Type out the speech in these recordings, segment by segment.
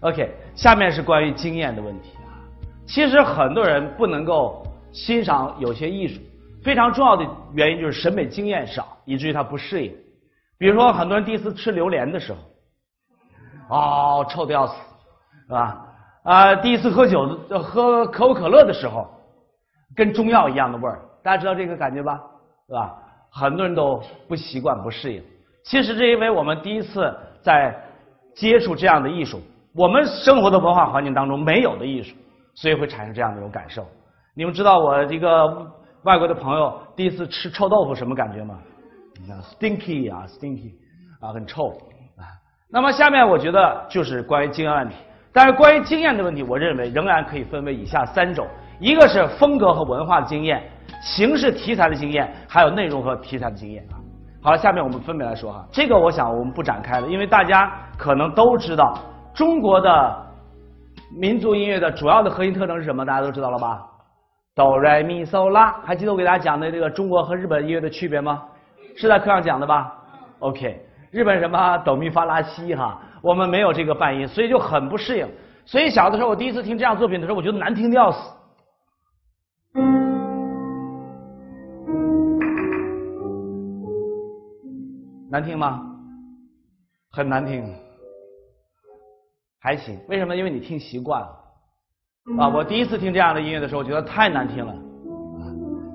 OK，下面是关于经验的问题啊。其实很多人不能够欣赏有些艺术，非常重要的原因就是审美经验少，以至于他不适应。比如说，很多人第一次吃榴莲的时候，哦，臭的要死，是吧？啊，第一次喝酒、喝可口可乐的时候，跟中药一样的味儿，大家知道这个感觉吧？是吧？很多人都不习惯、不适应。其实是因为我们第一次在接触这样的艺术，我们生活的文化环境当中没有的艺术，所以会产生这样的一种感受。你们知道我一个外国的朋友第一次吃臭豆腐什么感觉吗？啊，stinky 啊，stinky 啊，很臭啊。那么下面我觉得就是关于经验问题，但是关于经验的问题，我认为仍然可以分为以下三种：一个是风格和文化的经验，形式题材的经验，还有内容和题材的经验啊。好了，下面我们分别来说哈。这个我想我们不展开了，因为大家可能都知道，中国的民族音乐的主要的核心特征是什么？大家都知道了吧？哆来咪嗦拉，还记得我给大家讲的这个中国和日本音乐的区别吗？是在课上讲的吧？OK，日本什么哆咪发拉西哈，我们没有这个半音，所以就很不适应。所以小的时候我第一次听这样作品的时候，我觉得难听的要死。难听吗？很难听，还行。为什么？因为你听习惯了啊！我第一次听这样的音乐的时候，我觉得太难听了。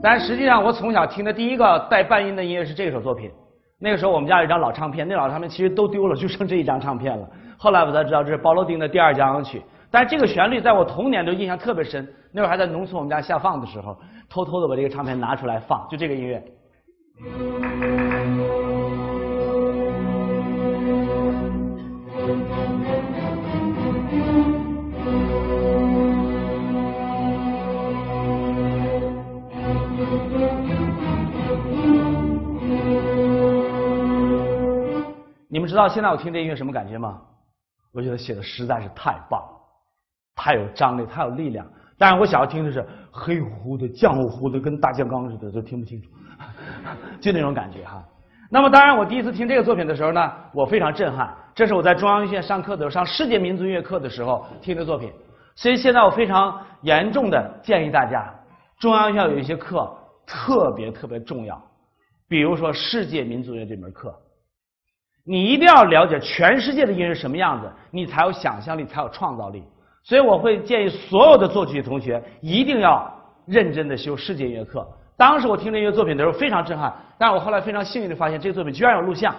但实际上，我从小听的第一个带半音的音乐是这首作品。那个时候我们家有一张老唱片，那老唱片其实都丢了，就剩这一张唱片了。后来我才知道这是鲍罗丁的第二交响曲。但是这个旋律在我童年都印象特别深。那会儿还在农村我们家下放的时候，偷偷的把这个唱片拿出来放，就这个音乐。你们知道现在我听这音乐什么感觉吗？我觉得写的实在是太棒了，太有张力，太有力量。但是我想要听的是黑乎乎的、浆糊糊的，跟大酱缸似的，都听不清楚，就那种感觉哈。那么当然，我第一次听这个作品的时候呢，我非常震撼。这是我在中央音乐学院上课的时候，上世界民族音乐课的时候听的作品。所以现在我非常严重的建议大家，中央音乐有一些课特别特别重要，比如说世界民族音乐这门课。你一定要了解全世界的音乐是什么样子，你才有想象力，才有创造力。所以我会建议所有的作曲同学一定要认真的修世界音乐课。当时我听这个作品的时候非常震撼，但是我后来非常幸运的发现这个作品居然有录像，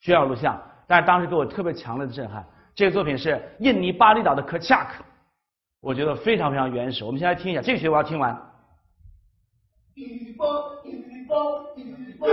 居然有录像。但是当时给我特别强烈的震撼，这个作品是印尼巴厘岛的科恰克，我觉得非常非常原始。我们先来听一下这个曲，我要听完。有没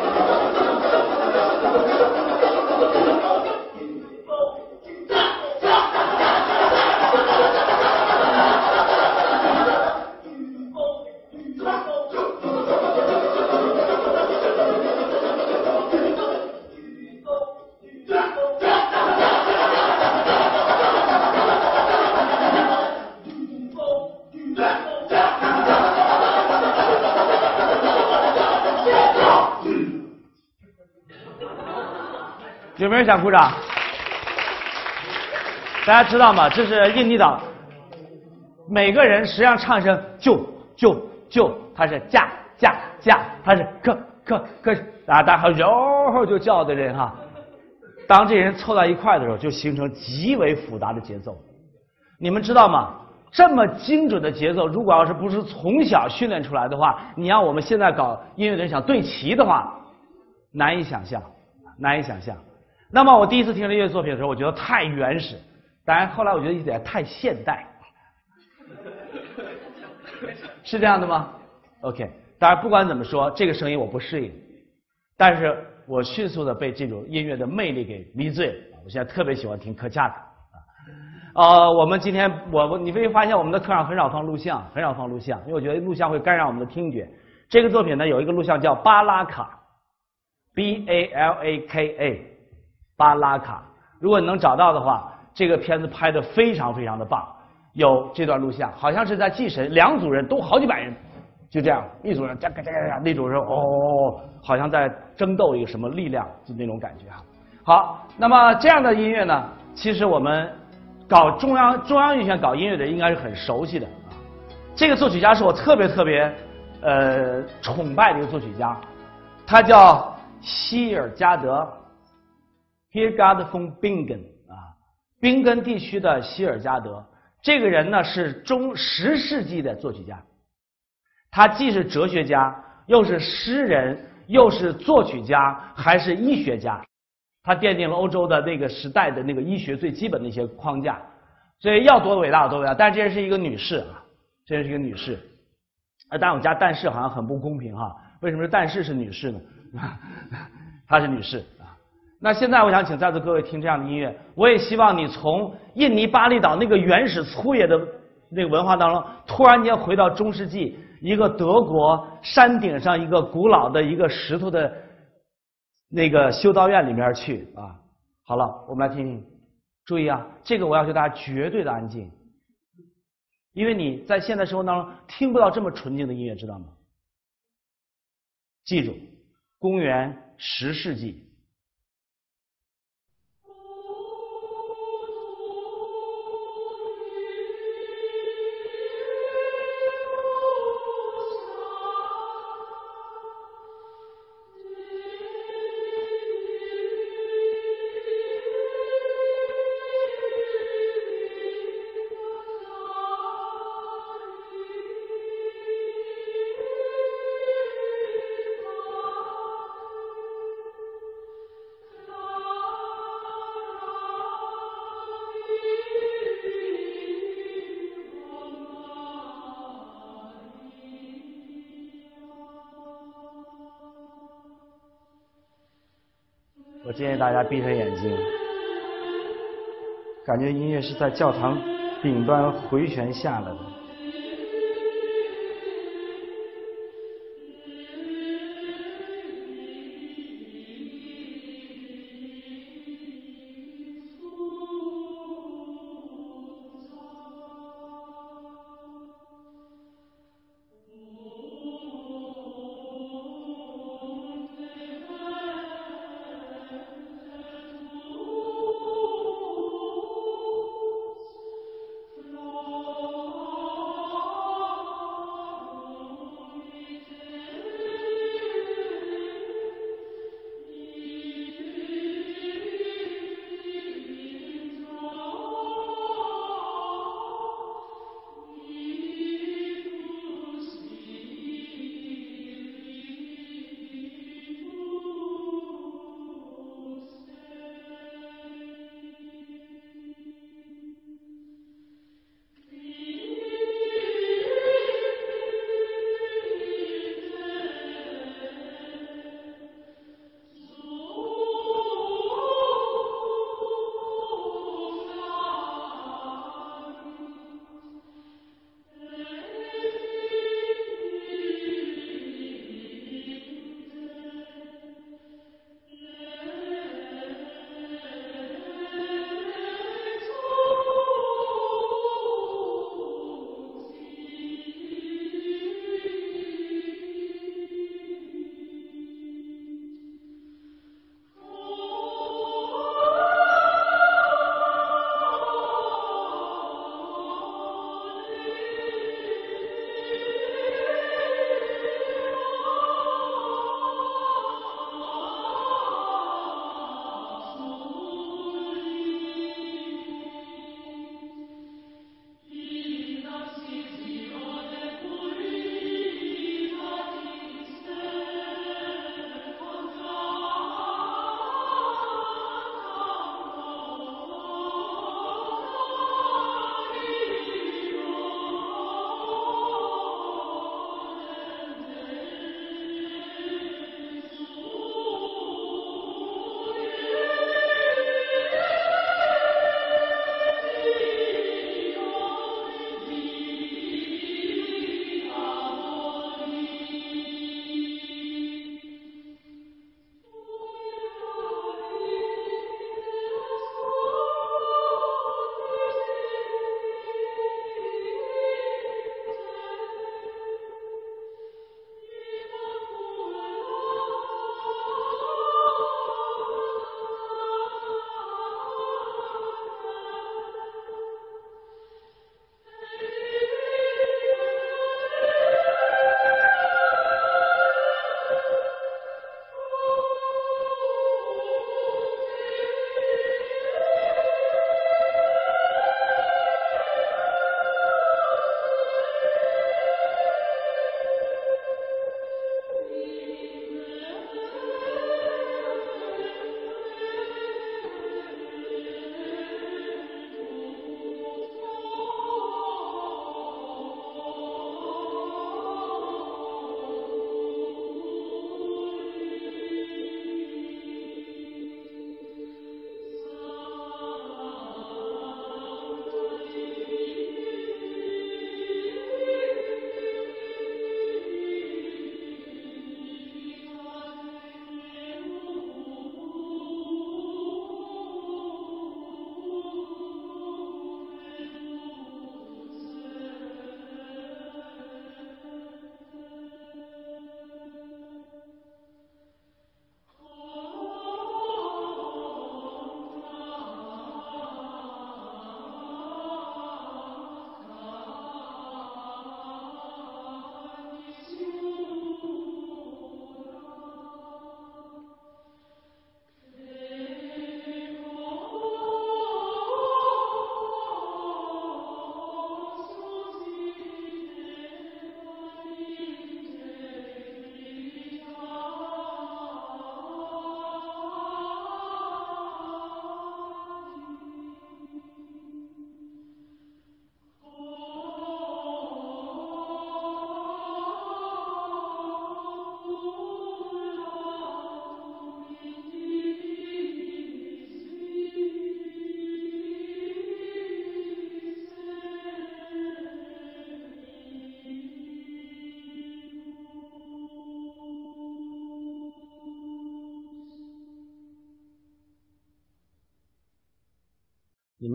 人想鼓掌？大家知道吗？这是印尼岛，每个人实际上唱一声就就就，他是驾驾驾，他是可可可啊，大家揉就叫的人哈。当这些人凑到一块的时候，就形成极为复杂的节奏。你们知道吗？这么精准的节奏，如果要是不是从小训练出来的话，你让我们现在搞音乐的人想对齐的话，难以想象，难以想象。那么我第一次听这乐作品的时候，我觉得太原始，当然后来我觉得有点太现代，是这样的吗？OK，当然不管怎么说，这个声音我不适应。但是我迅速的被这种音乐的魅力给迷醉了。我现在特别喜欢听科恰的啊。我们今天我你会发现我们的课上很少放录像，很少放录像，因为我觉得录像会干扰我们的听觉。这个作品呢有一个录像叫巴拉卡，B A L A K A，巴拉卡。如果你能找到的话，这个片子拍的非常非常的棒。有这段录像，好像是在祭神，两组人都好几百人，就这样，一组人加加加加，那组人哦，好像在争斗一个什么力量，就那种感觉哈。好，那么这样的音乐呢，其实我们搞中央中央音乐搞音乐的应该是很熟悉的。这个作曲家是我特别特别呃崇拜的一个作曲家，他叫希尔加德 Here God from Bingen） 啊，宾根地区的希尔加德。这个人呢是中十世纪的作曲家，他既是哲学家，又是诗人，又是作曲家，还是医学家。他奠定了欧洲的那个时代的那个医学最基本的一些框架。所以要多伟大有多伟大。但是这人是一个女士啊，这人是一个女士。啊，但我加但是好像很不公平哈？为什么是但是是女士呢？她是女士。那现在我想请在座各位听这样的音乐，我也希望你从印尼巴厘岛那个原始粗野的那个文化当中，突然间回到中世纪一个德国山顶上一个古老的一个石头的那个修道院里面去啊。好了，我们来听听，注意啊，这个我要求大家绝对的安静，因为你在现代生活当中听不到这么纯净的音乐，知道吗？记住，公元十世纪。大家闭上眼睛，感觉音乐是在教堂顶端回旋下来的。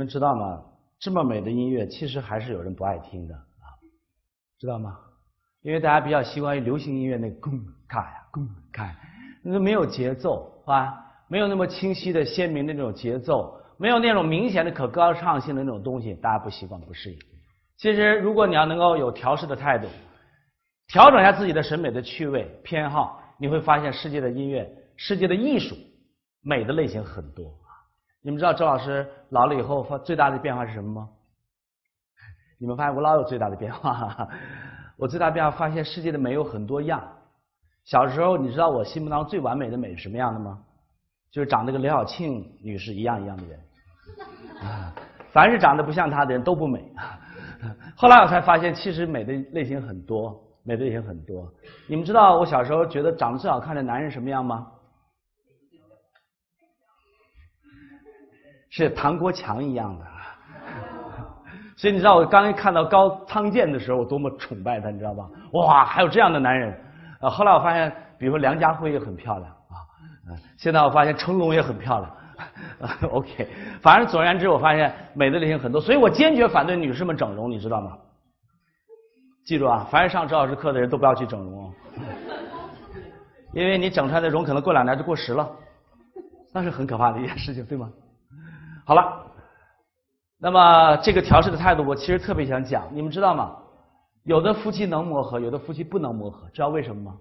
知道吗？这么美的音乐，其实还是有人不爱听的啊，知道吗？因为大家比较习惯于流行音乐那个咚咔呀咚咔，那没有节奏，是吧？没有那么清晰的鲜明的那种节奏，没有那种明显的可歌唱性的那种东西，大家不习惯不适应。其实，如果你要能够有调试的态度，调整一下自己的审美的趣味偏好，你会发现世界的音乐、世界的艺术、美的类型很多。你们知道周老师老了以后发最大的变化是什么吗？你们发现我老有最大的变化。我最大变化发现世界的美有很多样。小时候你知道我心目当中最完美的美是什么样的吗？就是长得跟刘晓庆女士一样一样的人。啊，凡是长得不像她的人都不美。后来我才发现，其实美的类型很多，美的类型很多。你们知道我小时候觉得长得最好看的男人什么样吗？是唐国强一样的，所以你知道我刚一看到高仓健的时候，我多么崇拜他，你知道吧？哇，还有这样的男人！呃，后来我发现，比如说梁家辉也很漂亮啊，现在我发现成龙也很漂亮。OK，反正总而言之，我发现美的类型很多，所以我坚决反对女士们整容，你知道吗？记住啊，凡是上周老师课的人都不要去整容，因为你整出来的容可能过两年就过时了，那是很可怕的一件事情，对吗？好了，那么这个调试的态度，我其实特别想讲。你们知道吗？有的夫妻能磨合，有的夫妻不能磨合，知道为什么吗？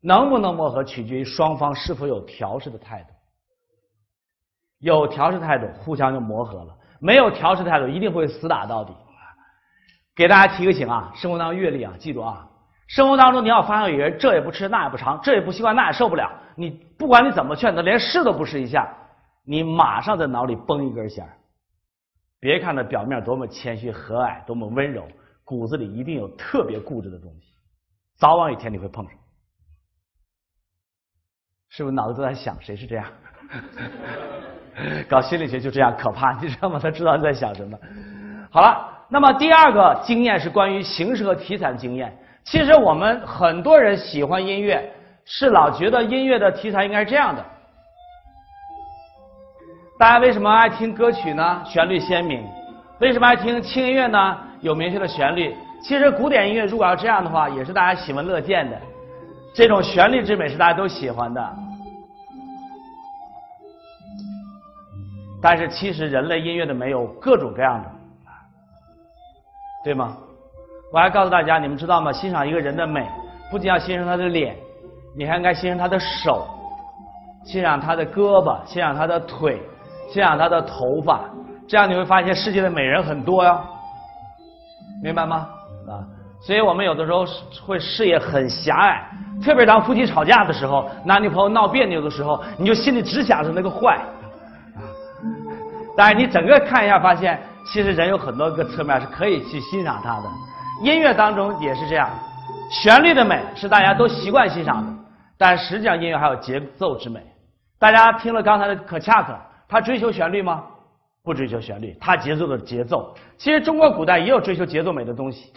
能不能磨合取决于双方是否有调试的态度。有调试态度，互相就磨合了；没有调试态度，一定会死打到底。给大家提个醒啊，生活当中阅历啊，记住啊，生活当中你要发现有人这也不吃那也不尝，这也不习惯那也受不了，你不管你怎么劝他，连试都不试一下。你马上在脑里崩一根弦儿，别看他表面多么谦虚和蔼，多么温柔，骨子里一定有特别固执的东西，早晚有一天你会碰上。是不是脑子都在想谁是这样？搞心理学就这样可怕，你知道吗？他知道你在想什么。好了，那么第二个经验是关于形式和题材的经验。其实我们很多人喜欢音乐，是老觉得音乐的题材应该是这样的。大家为什么爱听歌曲呢？旋律鲜明。为什么爱听轻音乐呢？有明确的旋律。其实古典音乐如果要这样的话，也是大家喜闻乐见的。这种旋律之美是大家都喜欢的。但是其实人类音乐的美有各种各样的，对吗？我还告诉大家，你们知道吗？欣赏一个人的美，不仅要欣赏他的脸，你还应该欣赏他的手，欣赏他的胳膊，欣赏他的腿。欣赏他的头发，这样你会发现世界的美人很多哟，明白吗？啊，所以我们有的时候会视野很狭隘，特别当夫妻吵架的时候，男女朋友闹别扭的时候，你就心里只想着那个坏。但是你整个看一下，发现其实人有很多个侧面是可以去欣赏他的。音乐当中也是这样，旋律的美是大家都习惯欣赏的，但实际上音乐还有节奏之美。大家听了刚才的可恰克。他追求旋律吗？不追求旋律，他节奏的节奏。其实中国古代也有追求节奏美的东西，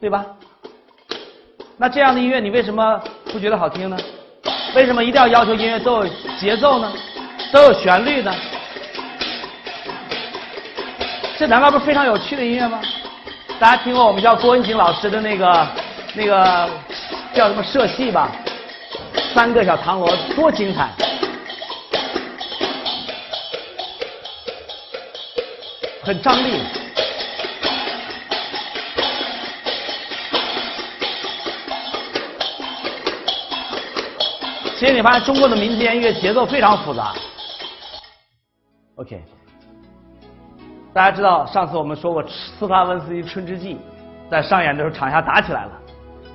对吧？那这样的音乐你为什么不觉得好听呢？为什么一定要要求音乐都有节奏呢？都有旋律呢？这难道不是非常有趣的音乐吗？大家听过我们叫郭文景老师的那个那个叫什么社戏吧？三个小唐罗多精彩！很张力。其实你发现中国的民间音乐节奏非常复杂。OK，大家知道上次我们说过斯拉文斯基《春之祭》在上演的时候场下打起来了。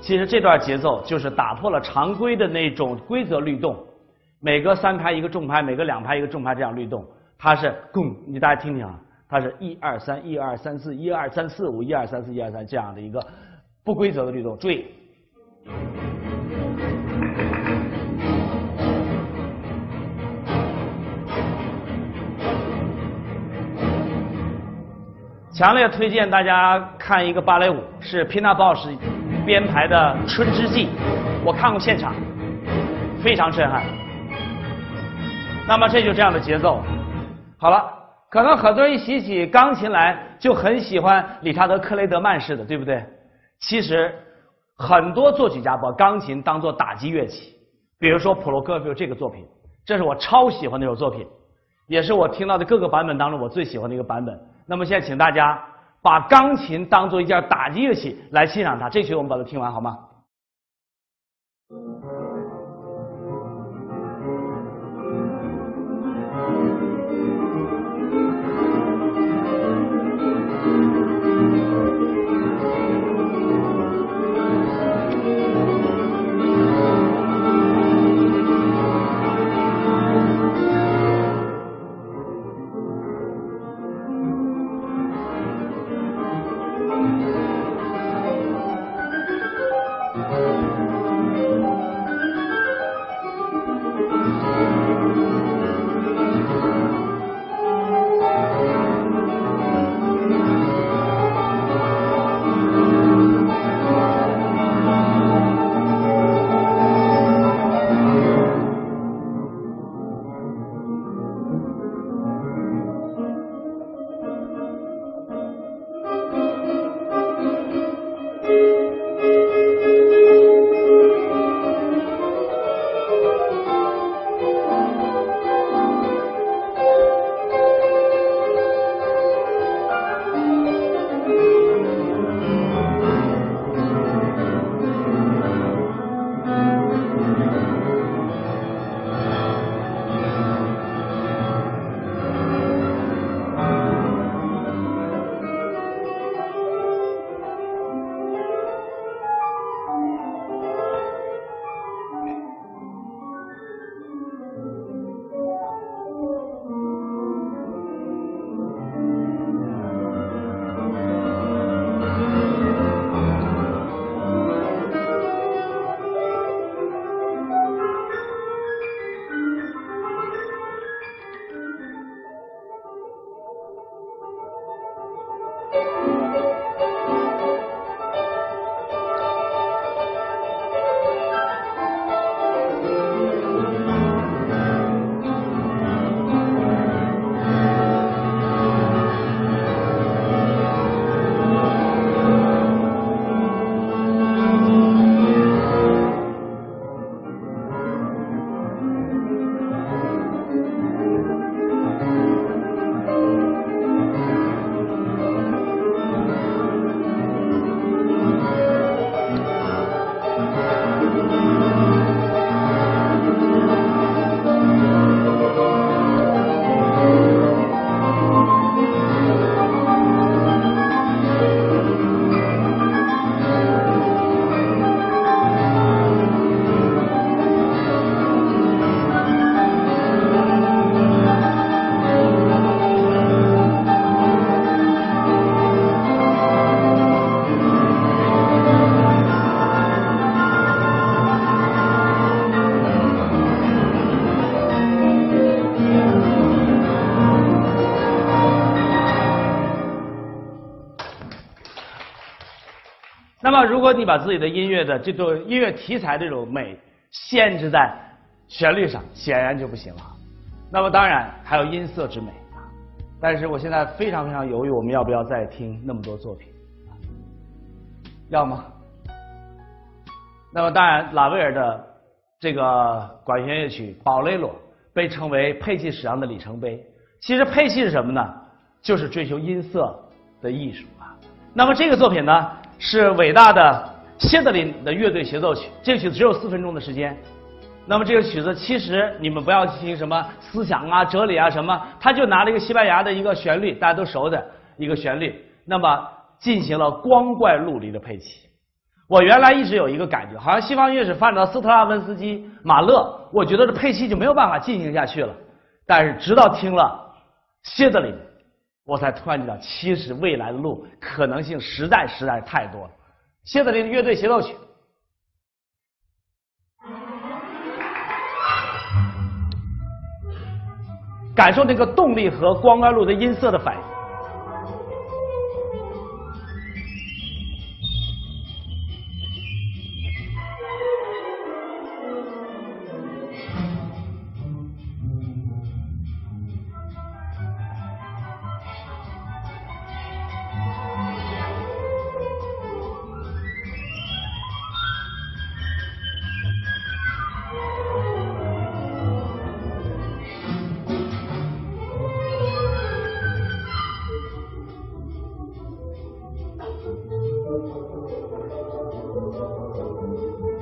其实这段节奏就是打破了常规的那种规则律动，每隔三拍一个重拍，每隔两拍一个重拍这样律动，它是共，你大家听听啊，它是一二三一二三四一二三四五一二三四一二三这样的一个不规则的律动，注意，强烈推荐大家看一个芭蕾舞，是皮纳鲍什。编排的《春之祭》，我看过现场，非常震撼。那么这就这样的节奏。好了，可能很多人一提起钢琴来就很喜欢理查德克雷德曼式的，对不对？其实很多作曲家把钢琴当做打击乐器，比如说普罗科菲这个作品，这是我超喜欢的一首作品，也是我听到的各个版本当中我最喜欢的一个版本。那么现在请大家把钢琴当做一件打击乐器来欣赏它。这曲我们把它听完好吗？如果你把自己的音乐的这种音乐题材这种美限制在旋律上，显然就不行了。那么，当然还有音色之美啊。但是，我现在非常非常犹豫，我们要不要再听那么多作品？要吗？那么，当然，拉威尔的这个管弦乐曲《宝雷罗》被称为配器史上的里程碑。其实，配器是什么呢？就是追求音色的艺术啊。那么，这个作品呢？是伟大的谢德林的乐队协奏曲，这个曲子只有四分钟的时间。那么这个曲子其实你们不要听什么思想啊、哲理啊什么，他就拿了一个西班牙的一个旋律，大家都熟的一个旋律，那么进行了光怪陆离的配器。我原来一直有一个感觉，好像西方乐史发展到斯特拉文斯基、马勒，我觉得这配器就没有办法进行下去了。但是直到听了谢德林。我才突然知道，其实未来的路可能性实在实在太多了。谢德林乐队协奏曲，感受那个动力和光甘露的音色的反应。Thank you.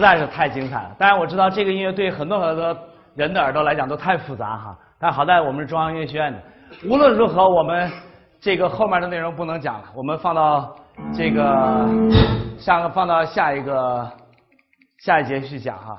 实在是太精彩了。当然我知道这个音乐对很多很多人的耳朵来讲都太复杂哈，但好在我们是中央音乐学院的。无论如何，我们这个后面的内容不能讲了，我们放到这个下个放到下一个下一节去讲哈。